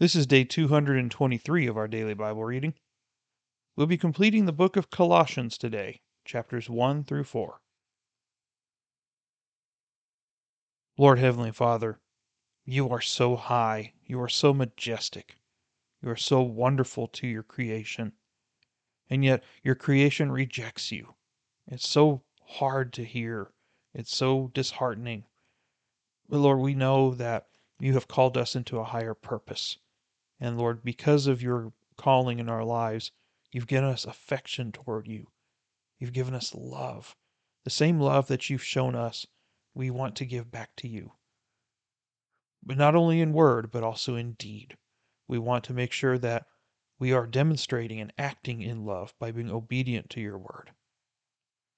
This is day 223 of our daily Bible reading. We'll be completing the book of Colossians today, chapters 1 through 4. Lord Heavenly Father, you are so high, you are so majestic, you are so wonderful to your creation, and yet your creation rejects you. It's so hard to hear, it's so disheartening. But Lord, we know that you have called us into a higher purpose. And Lord, because of your calling in our lives, you've given us affection toward you. You've given us love. The same love that you've shown us, we want to give back to you. But not only in word, but also in deed. We want to make sure that we are demonstrating and acting in love by being obedient to your word.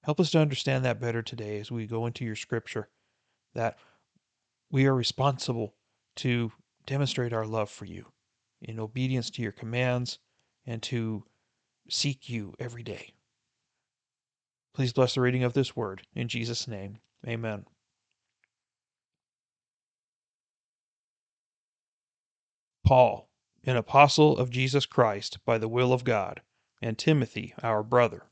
Help us to understand that better today as we go into your scripture, that we are responsible to demonstrate our love for you in obedience to your commands and to seek you every day. Please bless the reading of this word. In Jesus' name, amen. Paul, an apostle of Jesus Christ by the will of God, and Timothy, our brother.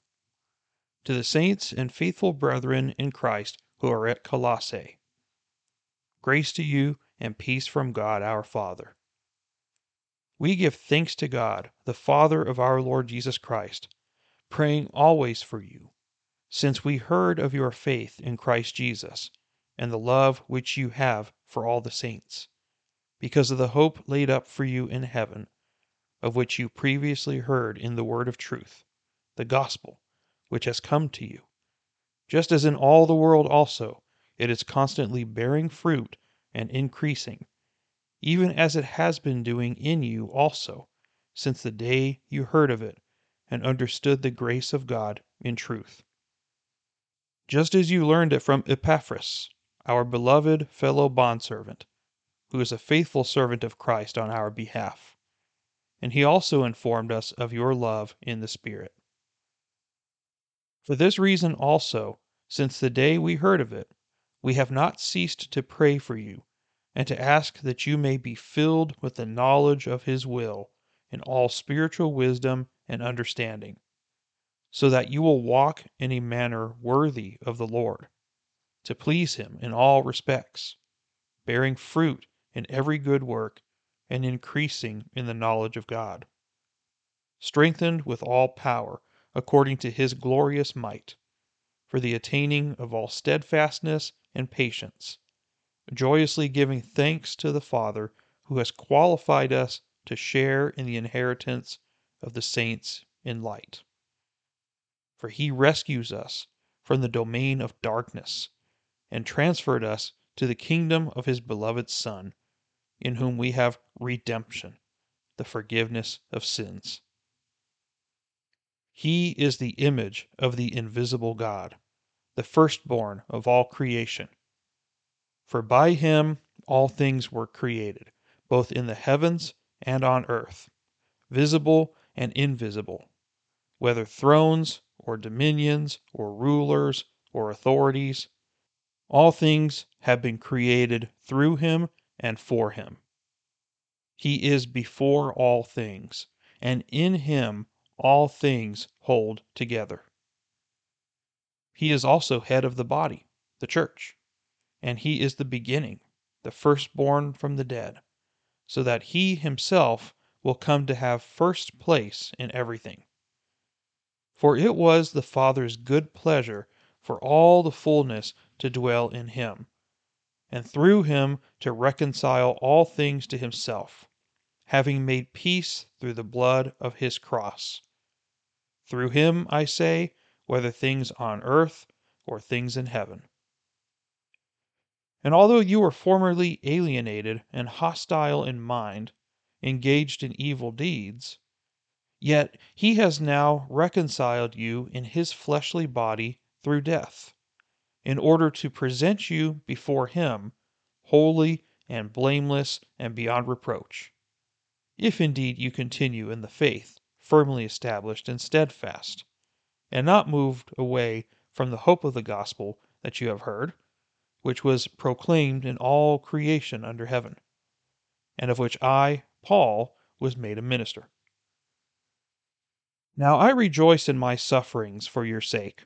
To the saints and faithful brethren in Christ who are at Colossae. Grace to you and peace from God our Father. We give thanks to God, the Father of our Lord Jesus Christ, praying always for you, since we heard of your faith in Christ Jesus, and the love which you have for all the saints, because of the hope laid up for you in heaven, of which you previously heard in the word of truth, the gospel, which has come to you. Just as in all the world also, it is constantly bearing fruit and increasing, even as it has been doing in you also, since the day you heard of it and understood the grace of God in truth. Just as you learned it from Epaphras, our beloved fellow bondservant, who is a faithful servant of Christ on our behalf. And he also informed us of your love in the Spirit. For this reason also, since the day we heard of it, we have not ceased to pray for you and to ask that you may be filled with the knowledge of his will in all spiritual wisdom and understanding, so that you will walk in a manner worthy of the Lord, to please him in all respects, bearing fruit in every good work and increasing in the knowledge of God, strengthened with all power according to his glorious might, for the attaining of all steadfastness and patience, joyously giving thanks to the Father who has qualified us to share in the inheritance of the saints in light. For he rescues us from the domain of darkness and transferred us to the kingdom of his beloved Son, in whom we have redemption, the forgiveness of sins. He is the image of the invisible God the firstborn of all creation. For by him all things were created, both in the heavens and on earth, visible and invisible, whether thrones, or dominions, or rulers, or authorities. All things have been created through him and for him. He is before all things, and in him all things hold together. He is also head of the body, the church, and he is the beginning, the firstborn from the dead, so that he himself will come to have first place in everything. For it was the Father's good pleasure for all the fullness to dwell in him, and through him to reconcile all things to himself, having made peace through the blood of his cross. Through him, I say, whether things on earth or things in heaven. And although you were formerly alienated and hostile in mind, engaged in evil deeds, yet he has now reconciled you in his fleshly body through death, in order to present you before him holy and blameless and beyond reproach, if indeed you continue in the faith, firmly established and steadfast and not moved away from the hope of the gospel that you have heard, which was proclaimed in all creation under heaven, and of which I, Paul, was made a minister. Now I rejoice in my sufferings for your sake,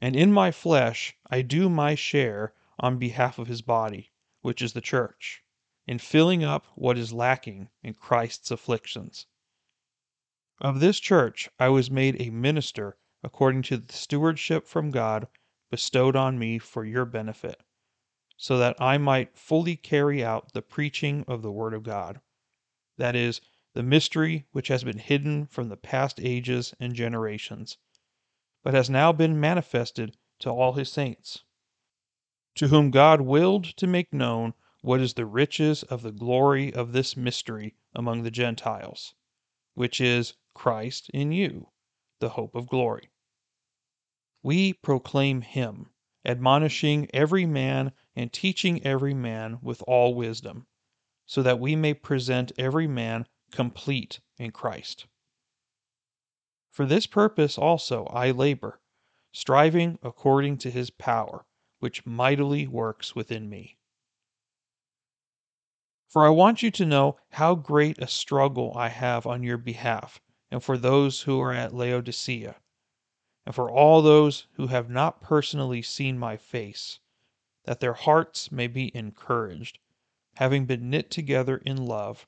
and in my flesh I do my share on behalf of his body, which is the church, in filling up what is lacking in Christ's afflictions. Of this church I was made a minister according to the stewardship from God bestowed on me for your benefit, so that I might fully carry out the preaching of the Word of God, that is, the mystery which has been hidden from the past ages and generations, but has now been manifested to all his saints, to whom God willed to make known what is the riches of the glory of this mystery among the Gentiles, which is Christ in you, the hope of glory. We proclaim him, admonishing every man and teaching every man with all wisdom, so that we may present every man complete in Christ. For this purpose also I labor, striving according to his power, which mightily works within me. For I want you to know how great a struggle I have on your behalf, and for those who are at Laodicea, and for all those who have not personally seen my face, that their hearts may be encouraged, having been knit together in love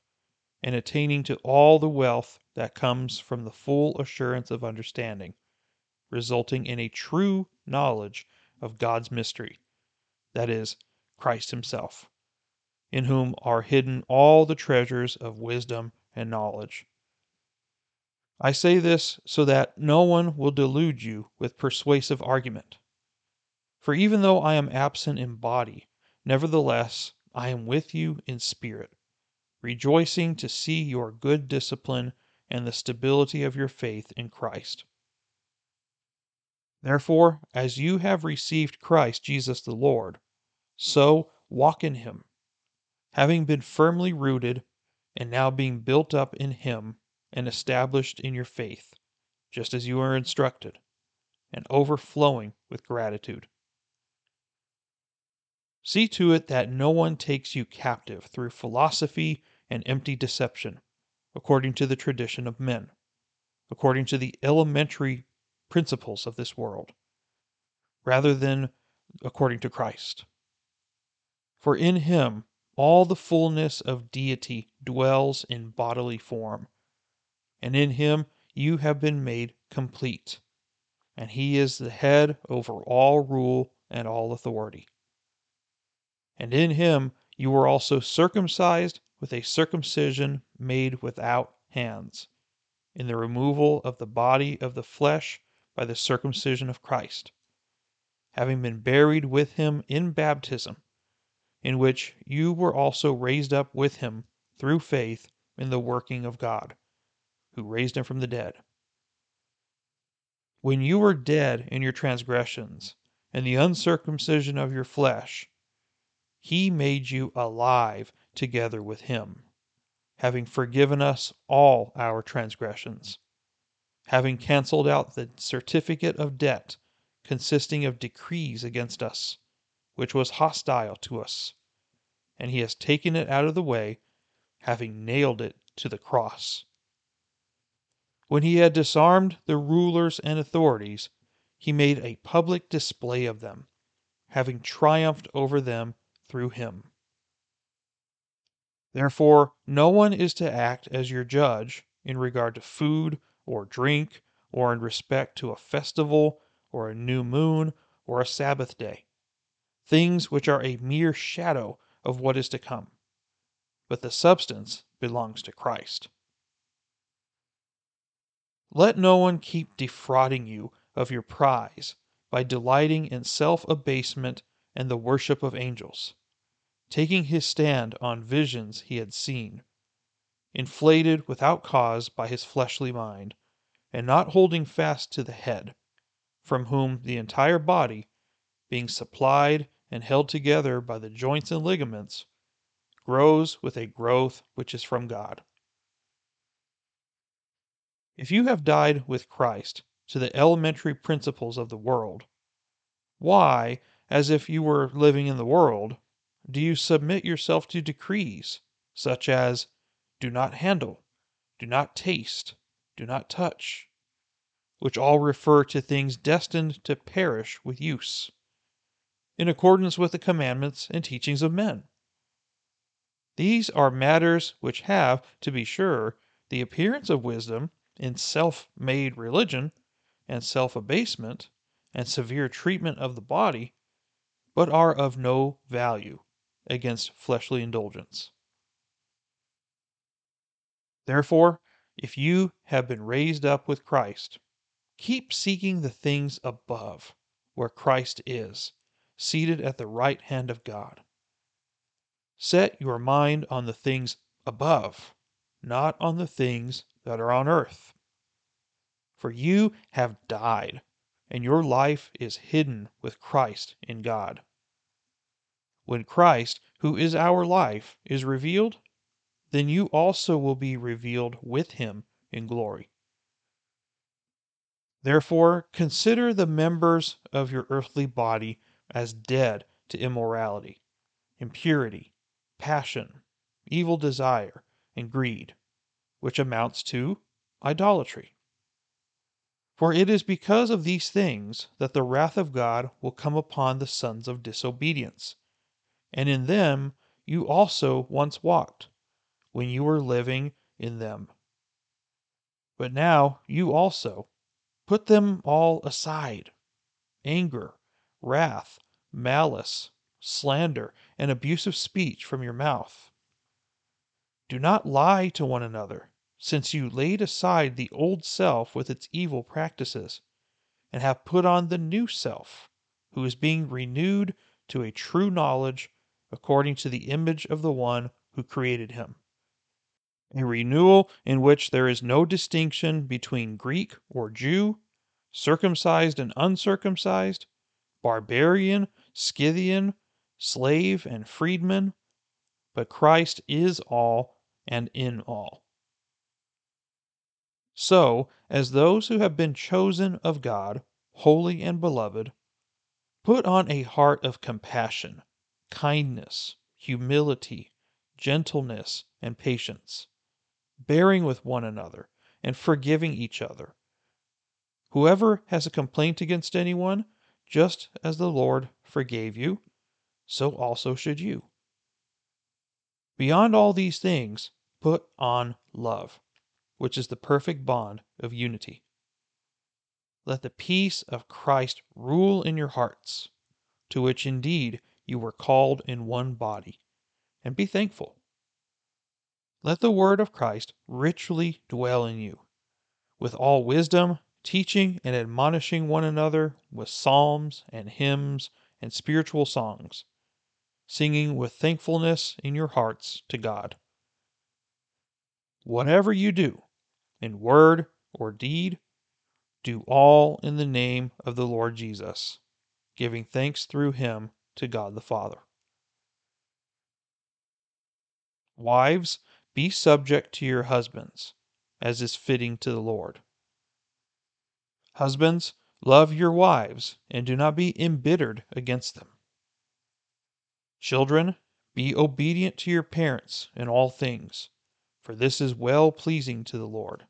and attaining to all the wealth that comes from the full assurance of understanding, resulting in a true knowledge of God's mystery, that is, Christ Himself, in whom are hidden all the treasures of wisdom and knowledge. I say this so that no one will delude you with persuasive argument. For even though I am absent in body, nevertheless I am with you in spirit rejoicing to see your good discipline and the stability of your faith in Christ. Therefore, as you have received Christ Jesus the Lord, so walk in him, having been firmly rooted, and now being built up in him and established in your faith, just as you are instructed, and overflowing with gratitude. See to it that no one takes you captive through philosophy and empty deception, according to the tradition of men, according to the elementary principles of this world, rather than according to Christ. For in him all the fullness of deity dwells in bodily form, and in him you have been made complete, and he is the head over all rule and all authority. And in him you were also circumcised with a circumcision made without hands, in the removal of the body of the flesh by the circumcision of Christ, having been buried with him in baptism, in which you were also raised up with him through faith in the working of God, who raised him from the dead. When you were dead in your transgressions and the uncircumcision of your flesh, he made you alive together with him, having forgiven us all our transgressions, having cancelled out the certificate of debt consisting of decrees against us, which was hostile to us, and he has taken it out of the way, having nailed it to the cross. When he had disarmed the rulers and authorities, he made a public display of them, having triumphed over them through him. Therefore, no one is to act as your judge in regard to food or drink, or in respect to a festival, or a new moon, or a Sabbath day, things which are a mere shadow of what is to come. But the substance belongs to Christ. Let no one keep defrauding you of your prize by delighting in self abasement and the worship of angels taking his stand on visions he had seen, inflated without cause by his fleshly mind, and not holding fast to the head, from whom the entire body, being supplied and held together by the joints and ligaments, grows with a growth which is from God. If you have died with Christ to the elementary principles of the world, why, as if you were living in the world, do you submit yourself to decrees, such as do not handle, do not taste, do not touch, which all refer to things destined to perish with use, in accordance with the commandments and teachings of men. These are matters which have, to be sure, the appearance of wisdom in self made religion, and self abasement, and severe treatment of the body, but are of no value against fleshly indulgence. Therefore, if you have been raised up with Christ, keep seeking the things above, where Christ is, seated at the right hand of God. Set your mind on the things above, not on the things that are on earth. For you have died, and your life is hidden with Christ in God. When Christ, who is our life, is revealed, then you also will be revealed with him in glory. Therefore, consider the members of your earthly body as dead to immorality, impurity, passion, evil desire, and greed, which amounts to idolatry. For it is because of these things that the wrath of God will come upon the sons of disobedience. And in them you also once walked, when you were living in them. But now you also put them all aside anger, wrath, malice, slander, and abusive speech from your mouth. Do not lie to one another since you laid aside the old self with its evil practices, and have put on the new self, who is being renewed to a true knowledge according to the image of the one who created him. A renewal in which there is no distinction between Greek or Jew, circumcised and uncircumcised, barbarian, Scythian, slave and freedman, but Christ is all and in all. So, as those who have been chosen of God, holy and beloved, put on a heart of compassion, kindness, humility, gentleness, and patience, bearing with one another, and forgiving each other. Whoever has a complaint against anyone, just as the Lord forgave you, so also should you. Beyond all these things, put on love which is the perfect bond of unity. Let the peace of Christ rule in your hearts, to which indeed you were called in one body, and be thankful. Let the word of Christ richly dwell in you, with all wisdom, teaching and admonishing one another with psalms and hymns and spiritual songs, singing with thankfulness in your hearts to God. Whatever you do, in word or deed, do all in the name of the Lord Jesus, giving thanks through him to God the Father. Wives, be subject to your husbands, as is fitting to the Lord. Husbands, love your wives, and do not be embittered against them. Children, be obedient to your parents in all things, for this is well pleasing to the Lord.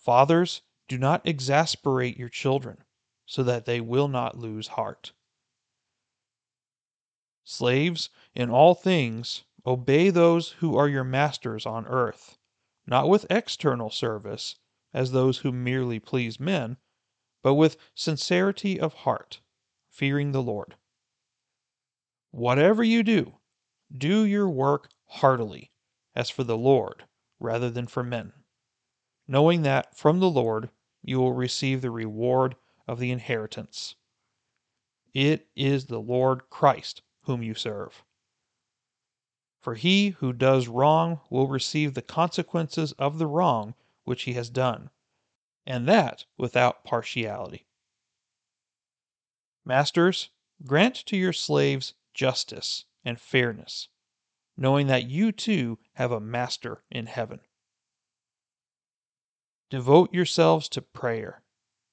Fathers, do not exasperate your children, so that they will not lose heart. Slaves, in all things, obey those who are your masters on earth, not with external service, as those who merely please men, but with sincerity of heart, fearing the Lord. Whatever you do, do your work heartily, as for the Lord, rather than for men knowing that from the Lord you will receive the reward of the inheritance. It is the Lord Christ whom you serve. For he who does wrong will receive the consequences of the wrong which he has done, and that without partiality. Masters, grant to your slaves justice and fairness, knowing that you too have a master in heaven. Devote yourselves to prayer,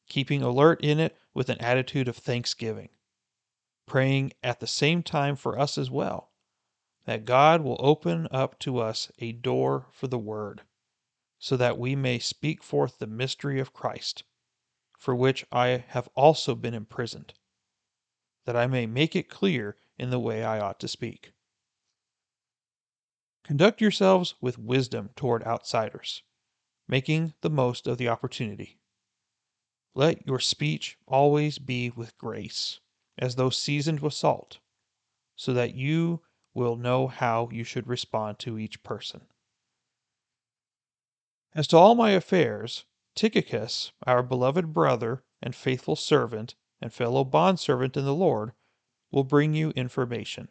keeping alert in it with an attitude of thanksgiving, praying at the same time for us as well, that God will open up to us a door for the word, so that we may speak forth the mystery of Christ, for which I have also been imprisoned, that I may make it clear in the way I ought to speak. Conduct yourselves with wisdom toward outsiders, making the most of the opportunity. Let your speech always be with grace, as though seasoned with salt, so that you will know how you should respond to each person. As to all my affairs, Tychicus, our beloved brother and faithful servant and fellow bondservant in the Lord, will bring you information.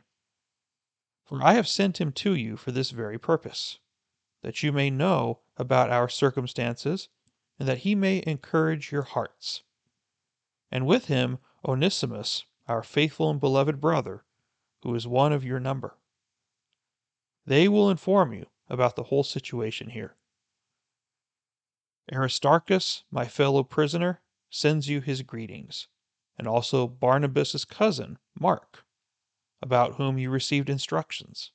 For I have sent him to you for this very purpose, that you may know about our circumstances, and that he may encourage your hearts. And with him Onesimus, our faithful and beloved brother, who is one of your number. They will inform you about the whole situation here. Aristarchus, my fellow prisoner, sends you his greetings, and also Barnabas's cousin, Mark about whom you received instructions.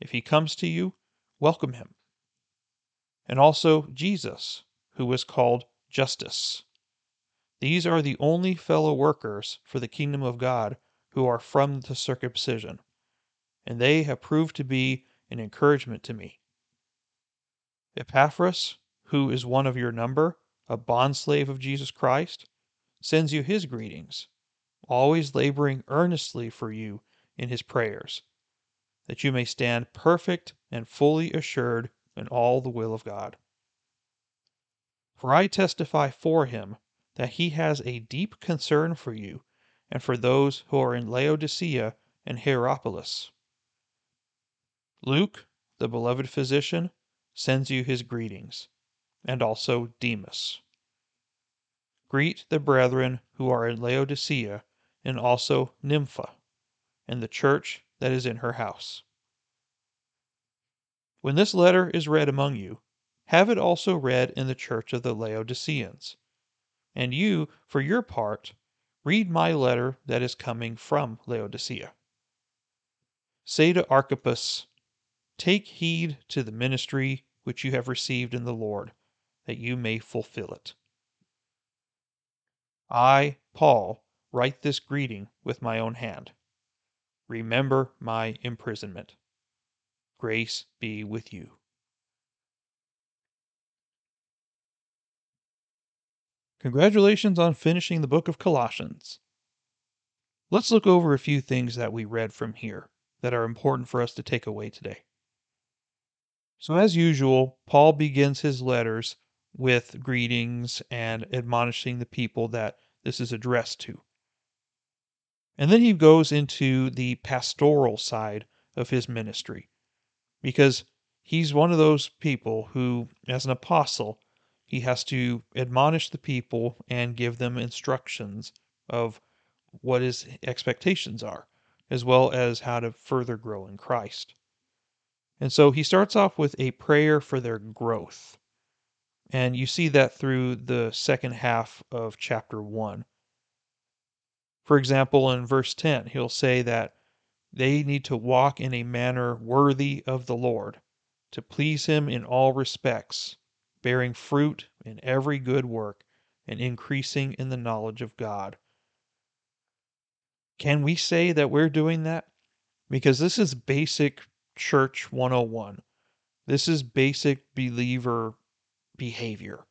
If he comes to you, welcome him. And also Jesus, who was called Justus. These are the only fellow workers for the kingdom of God who are from the circumcision, and they have proved to be an encouragement to me. Epaphras, who is one of your number, a bondslave of Jesus Christ, sends you his greetings, always laboring earnestly for you in his prayers, that you may stand perfect and fully assured in all the will of God. For I testify for him that he has a deep concern for you and for those who are in Laodicea and Hierapolis. Luke, the beloved physician, sends you his greetings, and also Demas. Greet the brethren who are in Laodicea and also Nympha and the church that is in her house. When this letter is read among you, have it also read in the church of the Laodiceans. And you, for your part, read my letter that is coming from Laodicea. Say to Archippus, Take heed to the ministry which you have received in the Lord, that you may fulfill it. I, Paul, write this greeting with my own hand. Remember my imprisonment. Grace be with you. Congratulations on finishing the book of Colossians. Let's look over a few things that we read from here that are important for us to take away today. So, as usual, Paul begins his letters with greetings and admonishing the people that this is addressed to. And then he goes into the pastoral side of his ministry because he's one of those people who, as an apostle, he has to admonish the people and give them instructions of what his expectations are, as well as how to further grow in Christ. And so he starts off with a prayer for their growth. And you see that through the second half of chapter 1. For example, in verse 10, he'll say that they need to walk in a manner worthy of the Lord, to please Him in all respects, bearing fruit in every good work, and increasing in the knowledge of God. Can we say that we're doing that? Because this is basic church 101. This is basic believer behavior.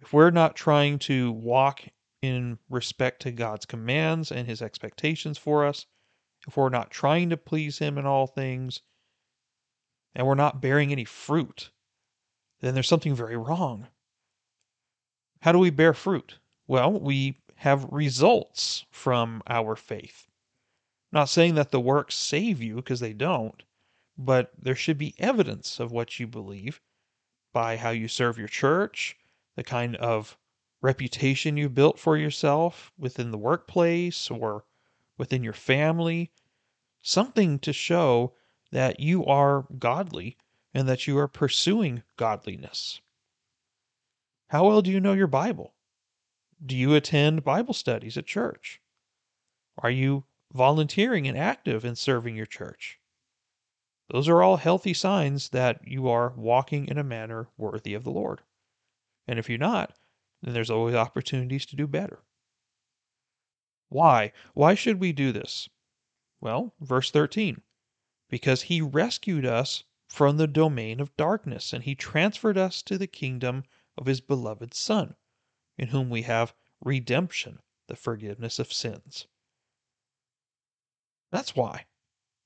If we're not trying to walk in respect to God's commands and his expectations for us, if we're not trying to please him in all things, and we're not bearing any fruit, then there's something very wrong. How do we bear fruit? Well, we have results from our faith. not saying that the works save you, because they don't, but there should be evidence of what you believe by how you serve your church, the kind of reputation you've built for yourself within the workplace or within your family, something to show that you are godly and that you are pursuing godliness. How well do you know your Bible? Do you attend Bible studies at church? Are you volunteering and active in serving your church? Those are all healthy signs that you are walking in a manner worthy of the Lord. And if you're not, then there's always opportunities to do better. Why? Why should we do this? Well, verse 13 because he rescued us from the domain of darkness, and he transferred us to the kingdom of his beloved Son, in whom we have redemption, the forgiveness of sins. That's why.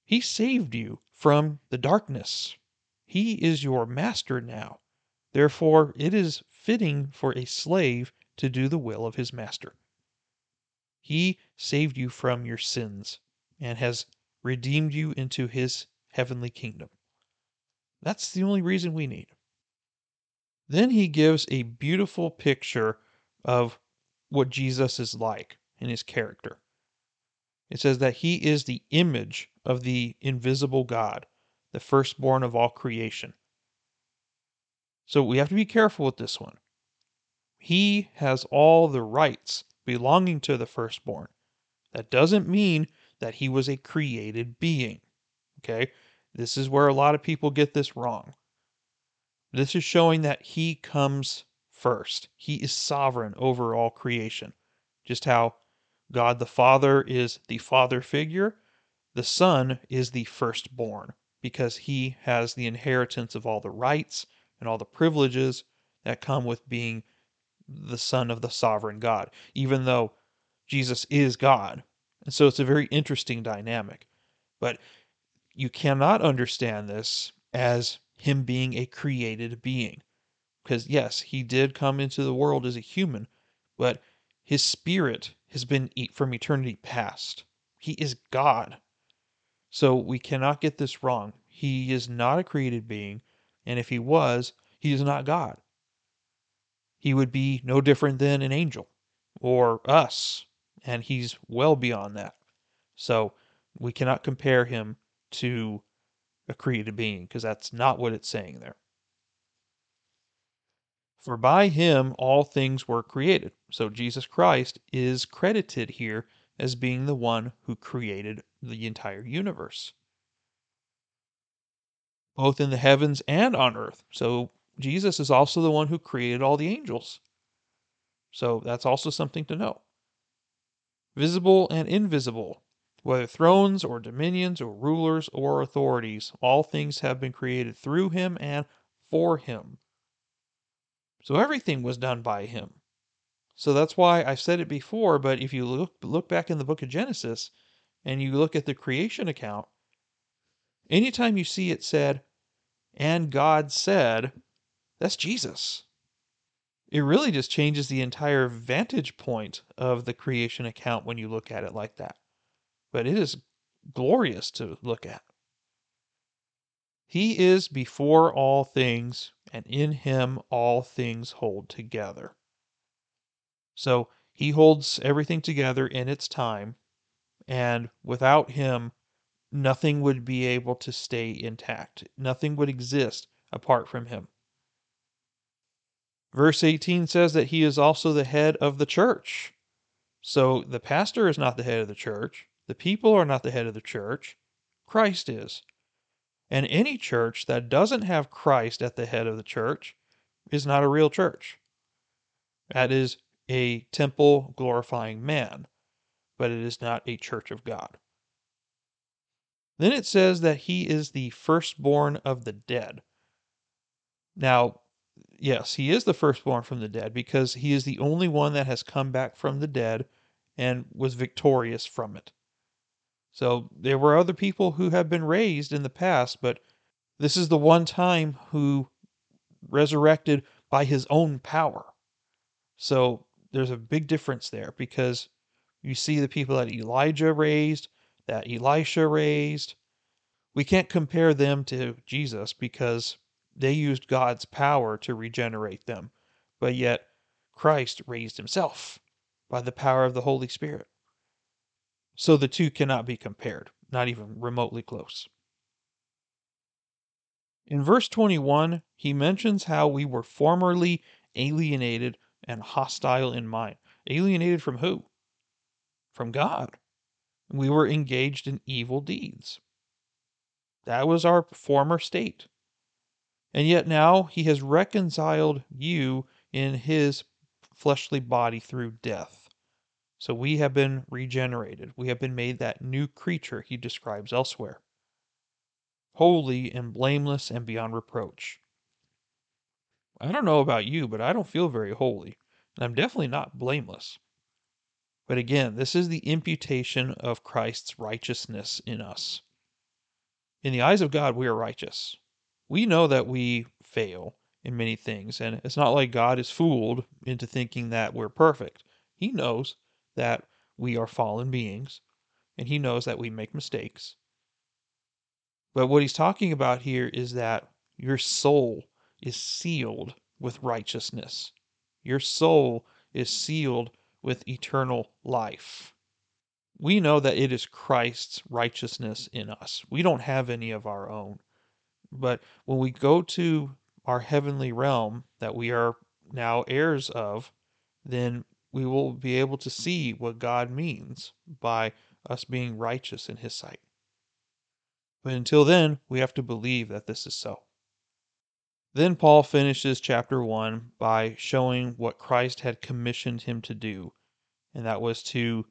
He saved you from the darkness. He is your master now. Therefore, it is fitting for a slave to do the will of his master. He saved you from your sins and has redeemed you into his heavenly kingdom. That's the only reason we need. Then he gives a beautiful picture of what Jesus is like in his character. It says that he is the image of the invisible God, the firstborn of all creation. So we have to be careful with this one. He has all the rights belonging to the firstborn. That doesn't mean that he was a created being. Okay? This is where a lot of people get this wrong. This is showing that he comes first. He is sovereign over all creation. Just how God the Father is the father figure, the Son is the firstborn because he has the inheritance of all the rights and all the privileges that come with being the Son of the sovereign God, even though Jesus is God. And so it's a very interesting dynamic. But you cannot understand this as him being a created being. Because, yes, he did come into the world as a human, but his spirit has been from eternity past. He is God. So we cannot get this wrong. He is not a created being, and if he was, he is not God. He would be no different than an angel or us, and he's well beyond that. So we cannot compare him to a created being because that's not what it's saying there. For by him all things were created. So Jesus Christ is credited here as being the one who created the entire universe, both in the heavens and on earth. So Jesus is also the one who created all the angels. So that's also something to know. Visible and invisible, whether thrones or dominions or rulers or authorities, all things have been created through him and for him. So everything was done by him. So that's why I've said it before, but if you look look back in the book of Genesis and you look at the creation account, anytime you see it said, and God said, that's Jesus. It really just changes the entire vantage point of the creation account when you look at it like that but it is glorious to look at. He is before all things, and in him all things hold together. So he holds everything together in its time, and without him, nothing would be able to stay intact. Nothing would exist apart from him. Verse 18 says that he is also the head of the church. So the pastor is not the head of the church. The people are not the head of the church, Christ is. And any church that doesn't have Christ at the head of the church is not a real church. That is a temple glorifying man, but it is not a church of God. Then it says that he is the firstborn of the dead. Now, yes, he is the firstborn from the dead because he is the only one that has come back from the dead and was victorious from it. So there were other people who have been raised in the past, but this is the one time who resurrected by his own power. So there's a big difference there because you see the people that Elijah raised, that Elisha raised. We can't compare them to Jesus because they used God's power to regenerate them, but yet Christ raised himself by the power of the Holy Spirit. So the two cannot be compared, not even remotely close. In verse 21, he mentions how we were formerly alienated and hostile in mind. Alienated from who? From God. We were engaged in evil deeds. That was our former state. And yet now he has reconciled you in his fleshly body through death. So we have been regenerated. We have been made that new creature he describes elsewhere. Holy and blameless and beyond reproach. I don't know about you, but I don't feel very holy. And I'm definitely not blameless. But again, this is the imputation of Christ's righteousness in us. In the eyes of God, we are righteous. We know that we fail in many things, and it's not like God is fooled into thinking that we're perfect. He knows that we are fallen beings, and He knows that we make mistakes. But what He's talking about here is that your soul is sealed with righteousness. Your soul is sealed with eternal life we know that it is Christ's righteousness in us. We don't have any of our own. But when we go to our heavenly realm that we are now heirs of, then we will be able to see what God means by us being righteous in His sight. But until then, we have to believe that this is so. Then Paul finishes chapter 1 by showing what Christ had commissioned him to do, and that was to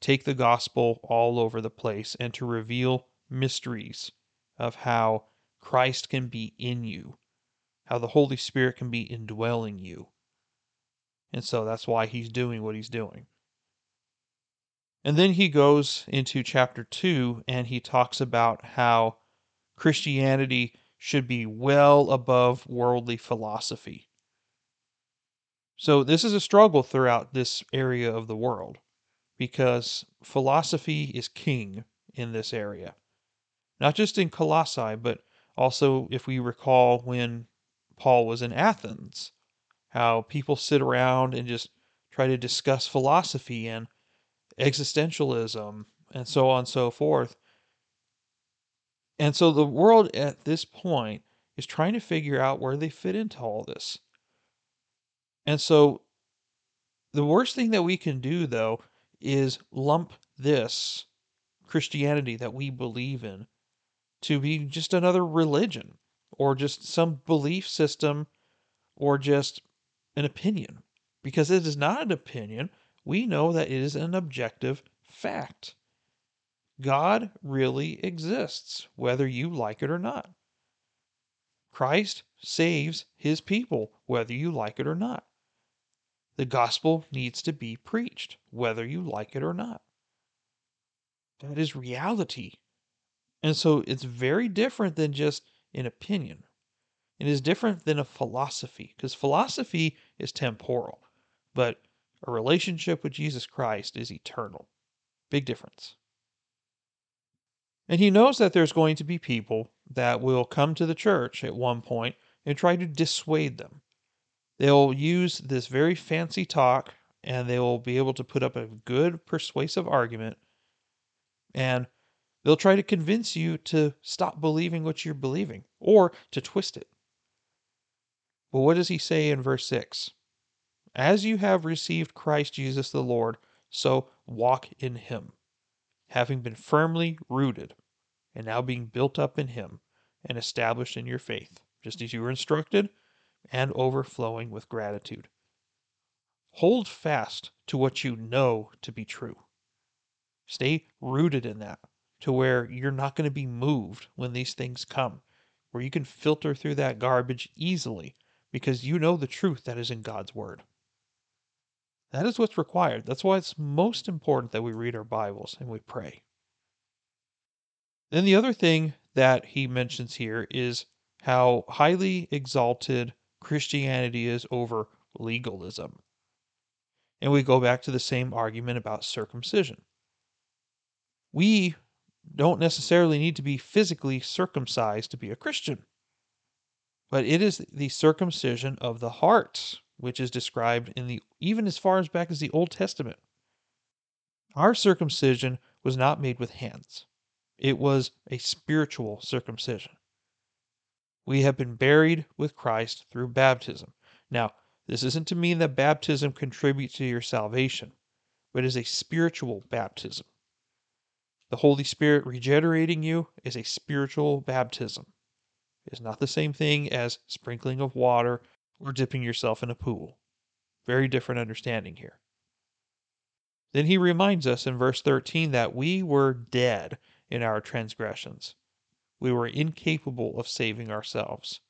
take the gospel all over the place and to reveal mysteries of how Christ can be in you, how the Holy Spirit can be indwelling you. And so that's why he's doing what he's doing. And then he goes into chapter 2 and he talks about how Christianity should be well above worldly philosophy. So, this is a struggle throughout this area of the world because philosophy is king in this area. Not just in Colossae, but also if we recall when Paul was in Athens, how people sit around and just try to discuss philosophy and existentialism and so on and so forth. And so the world at this point is trying to figure out where they fit into all this. And so the worst thing that we can do, though, is lump this Christianity that we believe in to be just another religion or just some belief system or just an opinion. Because it is not an opinion, we know that it is an objective fact. God really exists, whether you like it or not. Christ saves his people, whether you like it or not. The gospel needs to be preached, whether you like it or not. That is reality. And so it's very different than just an opinion. It is different than a philosophy, because philosophy is temporal, but a relationship with Jesus Christ is eternal. Big difference. And he knows that there's going to be people that will come to the church at one point and try to dissuade them. They'll use this very fancy talk and they will be able to put up a good persuasive argument and they'll try to convince you to stop believing what you're believing or to twist it. But what does he say in verse 6? As you have received Christ Jesus the Lord, so walk in him, having been firmly rooted and now being built up in him and established in your faith, just as you were instructed and overflowing with gratitude. Hold fast to what you know to be true. Stay rooted in that to where you're not going to be moved when these things come, where you can filter through that garbage easily because you know the truth that is in God's Word. That is what's required. That's why it's most important that we read our Bibles and we pray. Then the other thing that he mentions here is how highly exalted Christianity is over legalism. And we go back to the same argument about circumcision. We don't necessarily need to be physically circumcised to be a Christian, but it is the circumcision of the heart, which is described in the even as far as back as the Old Testament. Our circumcision was not made with hands. It was a spiritual circumcision we have been buried with Christ through baptism. Now, this isn't to mean that baptism contributes to your salvation, but is a spiritual baptism. The Holy Spirit regenerating you is a spiritual baptism. It's not the same thing as sprinkling of water or dipping yourself in a pool. Very different understanding here. Then he reminds us in verse 13 that we were dead in our transgressions. We were incapable of saving ourselves.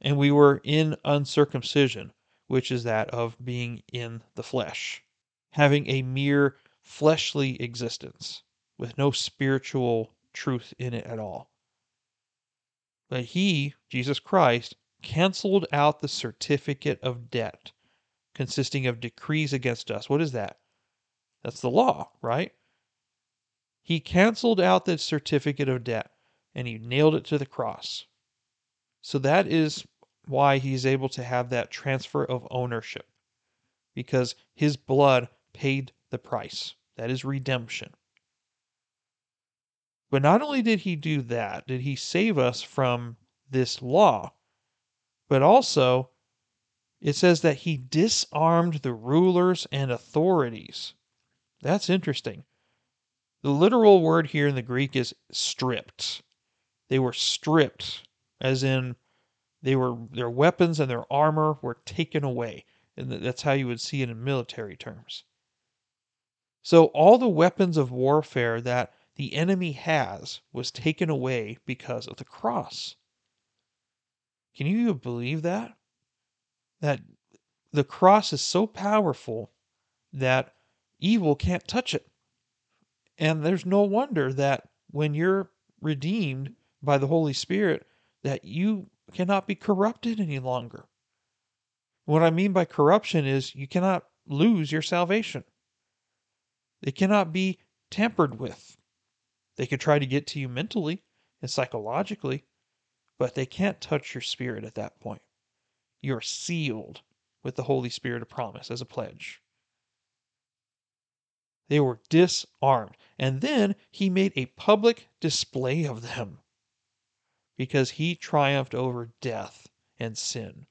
And we were in uncircumcision, which is that of being in the flesh, having a mere fleshly existence with no spiritual truth in it at all. But he, Jesus Christ, canceled out the certificate of debt consisting of decrees against us. What is that? That's the law, right? He canceled out the certificate of debt and he nailed it to the cross. So that is why he's able to have that transfer of ownership because his blood paid the price. That is redemption. But not only did he do that, did he save us from this law, but also it says that he disarmed the rulers and authorities. That's interesting. The literal word here in the Greek is stripped. They were stripped, as in they were their weapons and their armor were taken away. And that's how you would see it in military terms. So all the weapons of warfare that the enemy has was taken away because of the cross. Can you believe that? That the cross is so powerful that evil can't touch it. And there's no wonder that when you're redeemed by the Holy Spirit, that you cannot be corrupted any longer. What I mean by corruption is you cannot lose your salvation. It cannot be tampered with. They could try to get to you mentally and psychologically, but they can't touch your spirit at that point. You're sealed with the Holy Spirit of promise as a pledge. They were disarmed. And then he made a public display of them because he triumphed over death and sin.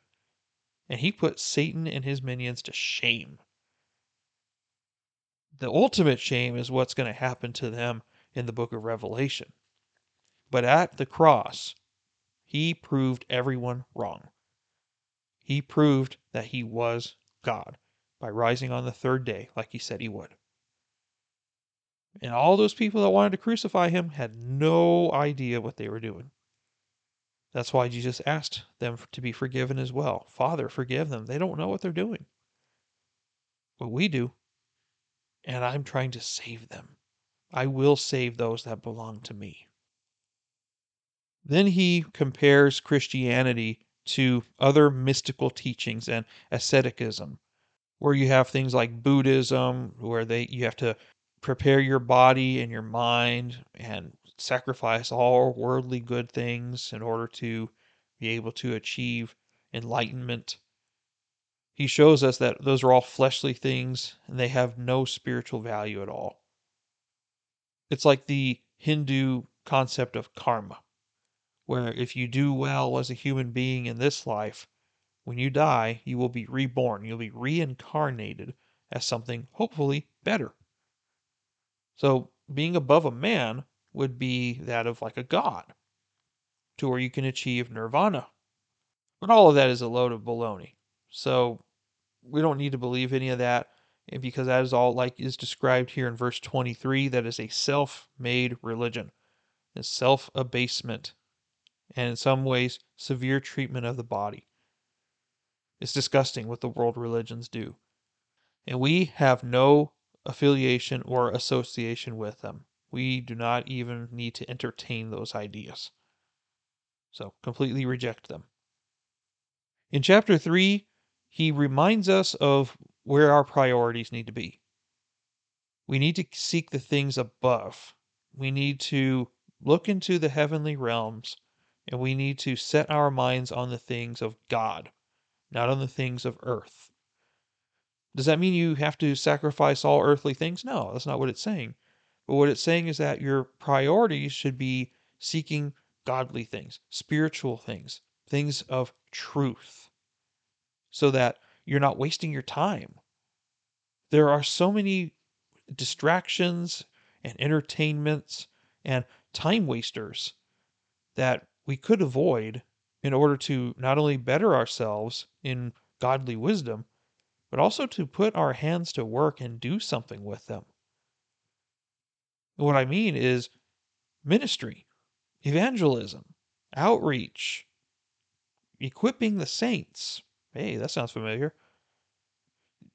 And he put Satan and his minions to shame. The ultimate shame is what's going to happen to them in the book of Revelation. But at the cross, he proved everyone wrong. He proved that he was God by rising on the third day like he said he would. And all those people that wanted to crucify him had no idea what they were doing. That's why Jesus asked them to be forgiven as well. Father, forgive them. They don't know what they're doing. But we do. And I'm trying to save them. I will save those that belong to me. Then he compares Christianity to other mystical teachings and asceticism, where you have things like Buddhism, where they you have to prepare your body and your mind and sacrifice all worldly good things in order to be able to achieve enlightenment. He shows us that those are all fleshly things and they have no spiritual value at all. It's like the Hindu concept of karma, where if you do well as a human being in this life, when you die, you will be reborn. You'll be reincarnated as something hopefully better. So being above a man would be that of like a god, to where you can achieve nirvana. But all of that is a load of baloney. So we don't need to believe any of that because that is all like is described here in verse 23 that is a self-made religion. It's self-abasement and in some ways severe treatment of the body. It's disgusting what the world religions do. And we have no affiliation or association with them. We do not even need to entertain those ideas. So completely reject them. In chapter 3, he reminds us of where our priorities need to be. We need to seek the things above. We need to look into the heavenly realms and we need to set our minds on the things of God, not on the things of earth. Does that mean you have to sacrifice all earthly things? No, that's not what it's saying. But what it's saying is that your priorities should be seeking godly things, spiritual things, things of truth, so that you're not wasting your time. There are so many distractions and entertainments and time wasters that we could avoid in order to not only better ourselves in godly wisdom, but also to put our hands to work and do something with them. What I mean is ministry, evangelism, outreach, equipping the saints. Hey, that sounds familiar.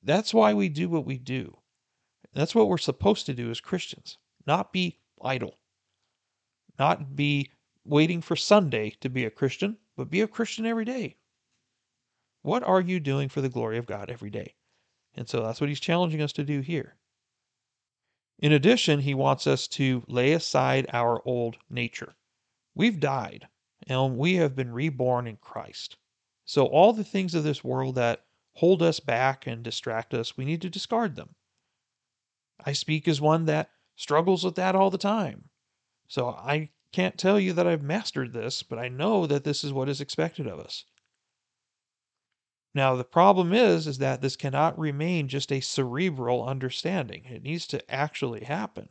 That's why we do what we do. That's what we're supposed to do as Christians, not be idle, not be waiting for Sunday to be a Christian, but be a Christian every day. What are you doing for the glory of God every day? And so that's what he's challenging us to do here. In addition, he wants us to lay aside our old nature. We've died and we have been reborn in Christ. So all the things of this world that hold us back and distract us, we need to discard them. I speak as one that struggles with that all the time. So I can't tell you that I've mastered this, but I know that this is what is expected of us. Now the problem is is that this cannot remain just a cerebral understanding. It needs to actually happen.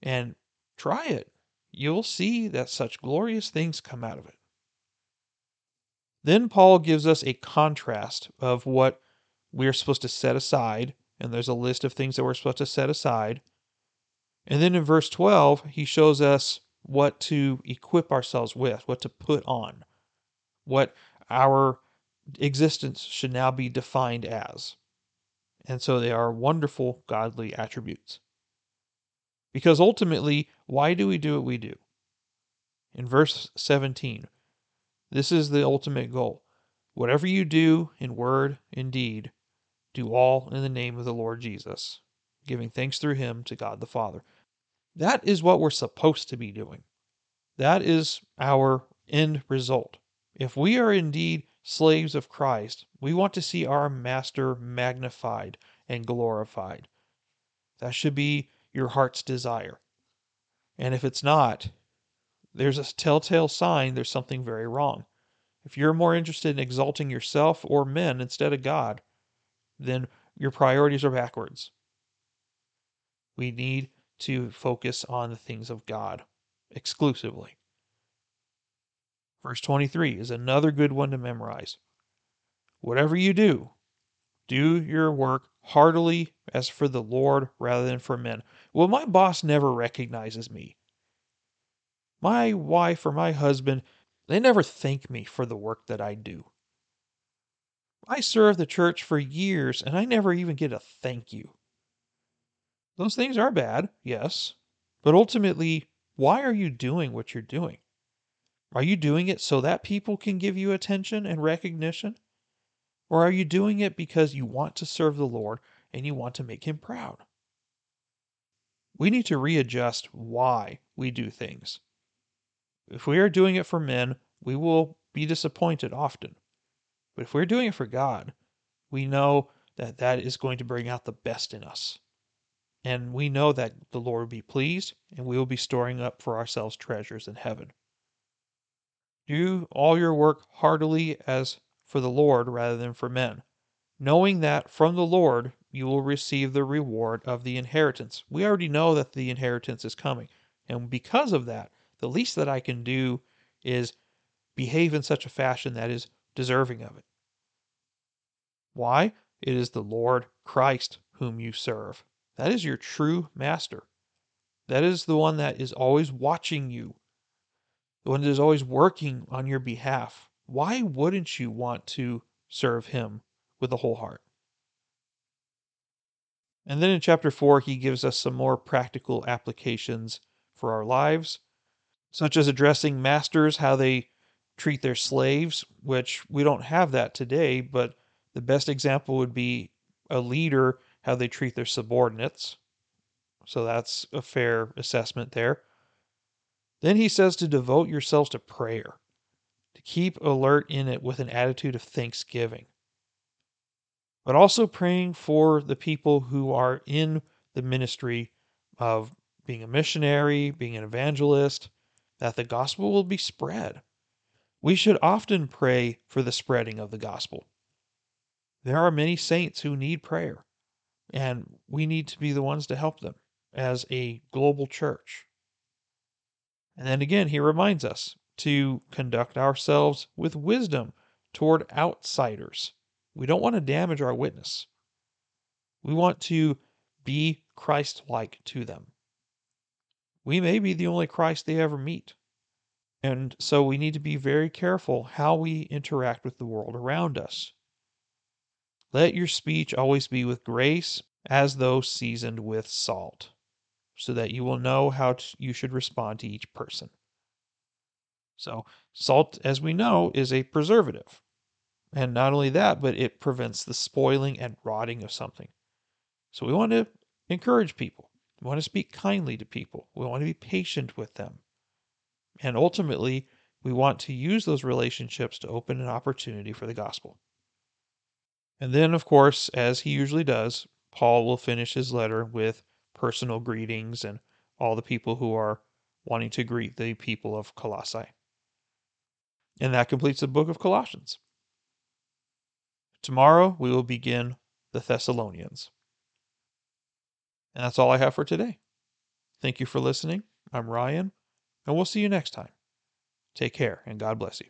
And try it. You'll see that such glorious things come out of it. Then Paul gives us a contrast of what we're supposed to set aside, and there's a list of things that we're supposed to set aside. And then in verse 12, he shows us what to equip ourselves with, what to put on, what our existence should now be defined as. And so they are wonderful godly attributes. Because ultimately, why do we do what we do? In verse 17, this is the ultimate goal. Whatever you do in word and deed, do all in the name of the Lord Jesus, giving thanks through him to God the Father. That is what we're supposed to be doing. That is our end result. If we are indeed slaves of Christ, we want to see our Master magnified and glorified. That should be your heart's desire. And if it's not, there's a telltale sign there's something very wrong. If you're more interested in exalting yourself or men instead of God, then your priorities are backwards. We need to focus on the things of God exclusively. Verse 23 is another good one to memorize. Whatever you do, do your work heartily as for the Lord rather than for men. Well, my boss never recognizes me. My wife or my husband, they never thank me for the work that I do. I served the church for years and I never even get a thank you. Those things are bad, yes, but ultimately, why are you doing what you're doing? Are you doing it so that people can give you attention and recognition? Or are you doing it because you want to serve the Lord and you want to make Him proud? We need to readjust why we do things. If we are doing it for men, we will be disappointed often. But if we're doing it for God, we know that that is going to bring out the best in us. And we know that the Lord will be pleased, and we will be storing up for ourselves treasures in heaven. Do all your work heartily as for the Lord rather than for men, knowing that from the Lord you will receive the reward of the inheritance. We already know that the inheritance is coming. And because of that, the least that I can do is behave in such a fashion that is deserving of it. Why? It is the Lord Christ whom you serve. That is your true master. That is the one that is always watching you, the one that is always working on your behalf. Why wouldn't you want to serve him with a whole heart? And then in chapter 4, he gives us some more practical applications for our lives, such as addressing masters, how they treat their slaves, which we don't have that today, but the best example would be a leader how they treat their subordinates. So that's a fair assessment there. Then he says to devote yourselves to prayer, to keep alert in it with an attitude of thanksgiving, but also praying for the people who are in the ministry of being a missionary, being an evangelist, that the gospel will be spread. We should often pray for the spreading of the gospel. There are many saints who need prayer and we need to be the ones to help them. as a global church. And then again, he reminds us to conduct ourselves with wisdom toward outsiders. We don't want to damage our witness. We want to be Christ like to them. We may be the only Christ they ever meet. And so we need to be very careful how we interact with the world around us. Let your speech always be with grace, as though seasoned with salt, so that you will know how you should respond to each person. So, salt, as we know, is a preservative. And not only that, but it prevents the spoiling and rotting of something. So, we want to encourage people. We want to speak kindly to people. We want to be patient with them. And ultimately, we want to use those relationships to open an opportunity for the gospel. And then, of course, as he usually does, Paul will finish his letter with personal greetings and all the people who are wanting to greet the people of Colossae. And that completes the book of Colossians. Tomorrow we will begin the Thessalonians. And that's all I have for today. Thank you for listening. I'm Ryan, and we'll see you next time. Take care, and God bless you.